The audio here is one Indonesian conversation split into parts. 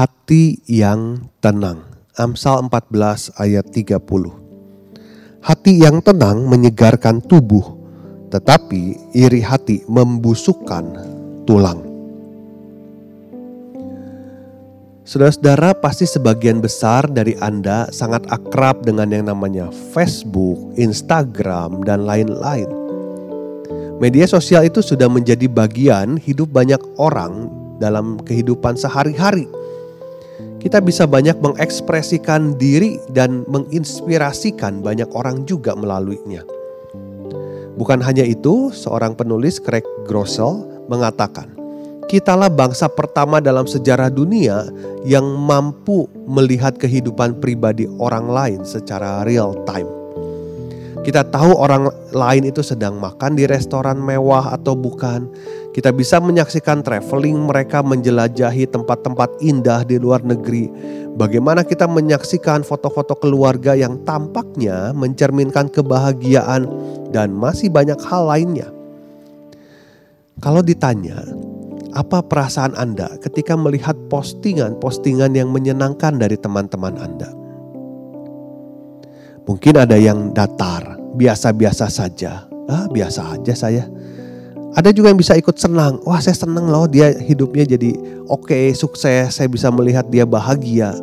Hati yang tenang. Amsal 14 ayat 30. Hati yang tenang menyegarkan tubuh, tetapi iri hati membusukkan tulang. Saudara-saudara, pasti sebagian besar dari Anda sangat akrab dengan yang namanya Facebook, Instagram, dan lain-lain. Media sosial itu sudah menjadi bagian hidup banyak orang dalam kehidupan sehari-hari kita bisa banyak mengekspresikan diri dan menginspirasikan banyak orang juga melaluinya. Bukan hanya itu, seorang penulis Craig Groeschel mengatakan, "Kitalah bangsa pertama dalam sejarah dunia yang mampu melihat kehidupan pribadi orang lain secara real time." Kita tahu orang lain itu sedang makan di restoran mewah atau bukan. Kita bisa menyaksikan traveling mereka menjelajahi tempat-tempat indah di luar negeri. Bagaimana kita menyaksikan foto-foto keluarga yang tampaknya mencerminkan kebahagiaan dan masih banyak hal lainnya. Kalau ditanya, apa perasaan Anda ketika melihat postingan-postingan yang menyenangkan dari teman-teman Anda? Mungkin ada yang datar, biasa-biasa saja. Ah, biasa aja saya. Ada juga yang bisa ikut senang. Wah, saya senang loh dia hidupnya jadi oke, okay, sukses. Saya bisa melihat dia bahagia.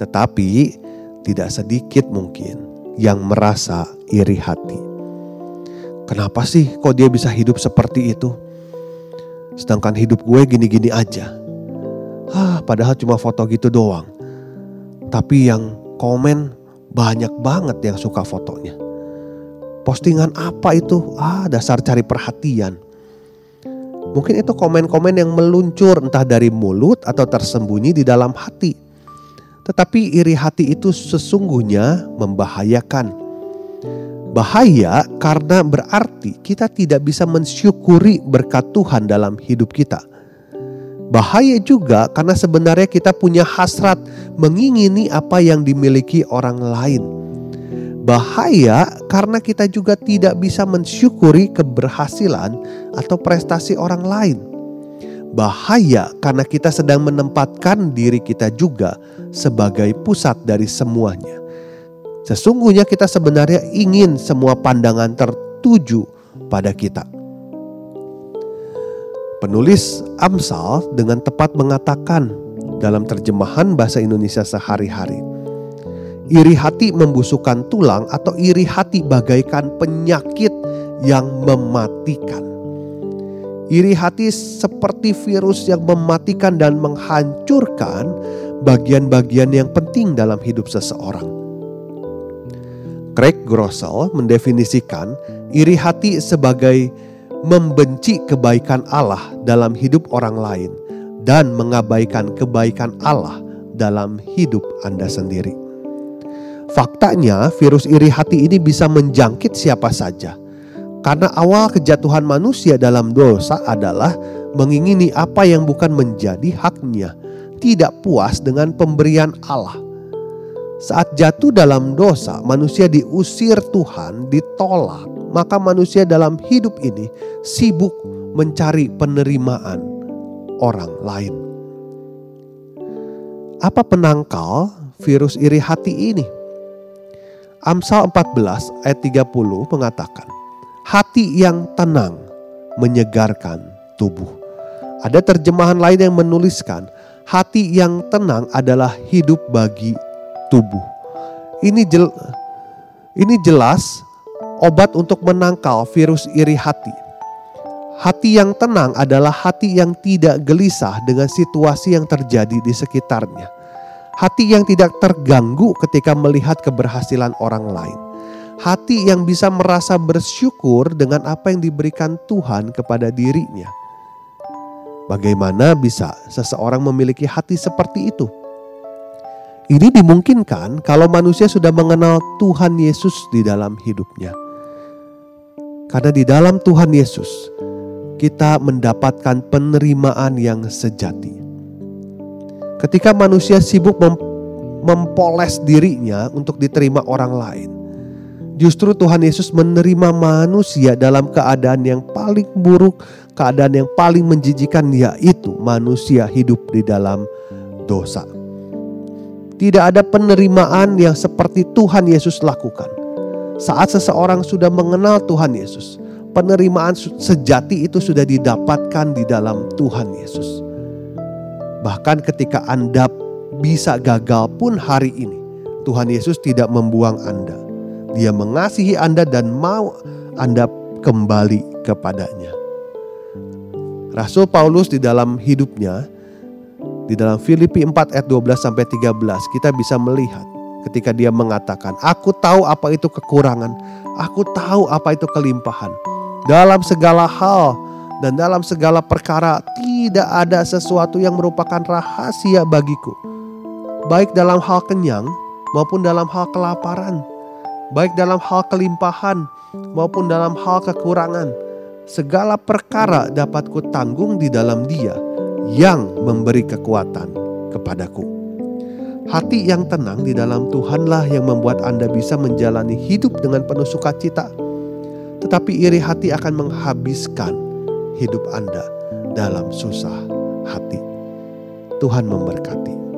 Tetapi tidak sedikit mungkin yang merasa iri hati. Kenapa sih kok dia bisa hidup seperti itu? Sedangkan hidup gue gini-gini aja. Ah, padahal cuma foto gitu doang. Tapi yang komen banyak banget yang suka fotonya. Postingan apa itu? Ah, dasar cari perhatian. Mungkin itu komen-komen yang meluncur entah dari mulut atau tersembunyi di dalam hati. Tetapi iri hati itu sesungguhnya membahayakan. Bahaya karena berarti kita tidak bisa mensyukuri berkat Tuhan dalam hidup kita. Bahaya juga karena sebenarnya kita punya hasrat mengingini apa yang dimiliki orang lain. Bahaya karena kita juga tidak bisa mensyukuri keberhasilan atau prestasi orang lain. Bahaya karena kita sedang menempatkan diri kita juga sebagai pusat dari semuanya. Sesungguhnya kita sebenarnya ingin semua pandangan tertuju pada kita. Penulis Amsal dengan tepat mengatakan dalam terjemahan bahasa Indonesia sehari-hari. Iri hati membusukkan tulang atau iri hati bagaikan penyakit yang mematikan. Iri hati seperti virus yang mematikan dan menghancurkan bagian-bagian yang penting dalam hidup seseorang. Craig Groeschel mendefinisikan iri hati sebagai membenci kebaikan Allah dalam hidup orang lain dan mengabaikan kebaikan Allah dalam hidup Anda sendiri. Faktanya, virus iri hati ini bisa menjangkit siapa saja. Karena awal kejatuhan manusia dalam dosa adalah mengingini apa yang bukan menjadi haknya, tidak puas dengan pemberian Allah. Saat jatuh dalam dosa, manusia diusir Tuhan, ditolak, maka manusia dalam hidup ini sibuk mencari penerimaan orang lain. Apa penangkal virus iri hati ini? Amsal 14 ayat 30 mengatakan, hati yang tenang menyegarkan tubuh. Ada terjemahan lain yang menuliskan, hati yang tenang adalah hidup bagi tubuh. Ini jel, ini jelas obat untuk menangkal virus iri hati. Hati yang tenang adalah hati yang tidak gelisah dengan situasi yang terjadi di sekitarnya. Hati yang tidak terganggu ketika melihat keberhasilan orang lain. hati yang bisa merasa bersyukur dengan apa yang diberikan Tuhan kepada dirinya. Bagaimana bisa seseorang memiliki hati seperti itu? Ini dimungkinkan kalau manusia sudah mengenal Tuhan Yesus di dalam hidupnya. Karena di dalam Tuhan Yesus, kita mendapatkan penerimaan yang sejati. Ketika manusia sibuk mem mempoles dirinya untuk diterima orang lain, Justru Tuhan Yesus menerima manusia dalam keadaan yang paling buruk, keadaan yang paling menjijikan yaitu manusia hidup di dalam dosa. Tidak ada penerimaan yang seperti Tuhan Yesus lakukan. Saat seseorang sudah mengenal Tuhan Yesus, penerimaan sejati itu sudah didapatkan di dalam Tuhan Yesus. Bahkan ketika Anda bisa gagal pun hari ini, Tuhan Yesus tidak membuang Anda dia mengasihi Anda dan mau Anda kembali kepadanya. Rasul Paulus di dalam hidupnya di dalam Filipi 4 ayat 12 sampai 13 kita bisa melihat ketika dia mengatakan, "Aku tahu apa itu kekurangan, aku tahu apa itu kelimpahan. Dalam segala hal dan dalam segala perkara tidak ada sesuatu yang merupakan rahasia bagiku, baik dalam hal kenyang maupun dalam hal kelaparan." baik dalam hal kelimpahan maupun dalam hal kekurangan. Segala perkara dapat kutanggung di dalam Dia yang memberi kekuatan kepadaku. Hati yang tenang di dalam Tuhanlah yang membuat Anda bisa menjalani hidup dengan penuh sukacita. Tetapi iri hati akan menghabiskan hidup Anda dalam susah hati. Tuhan memberkati.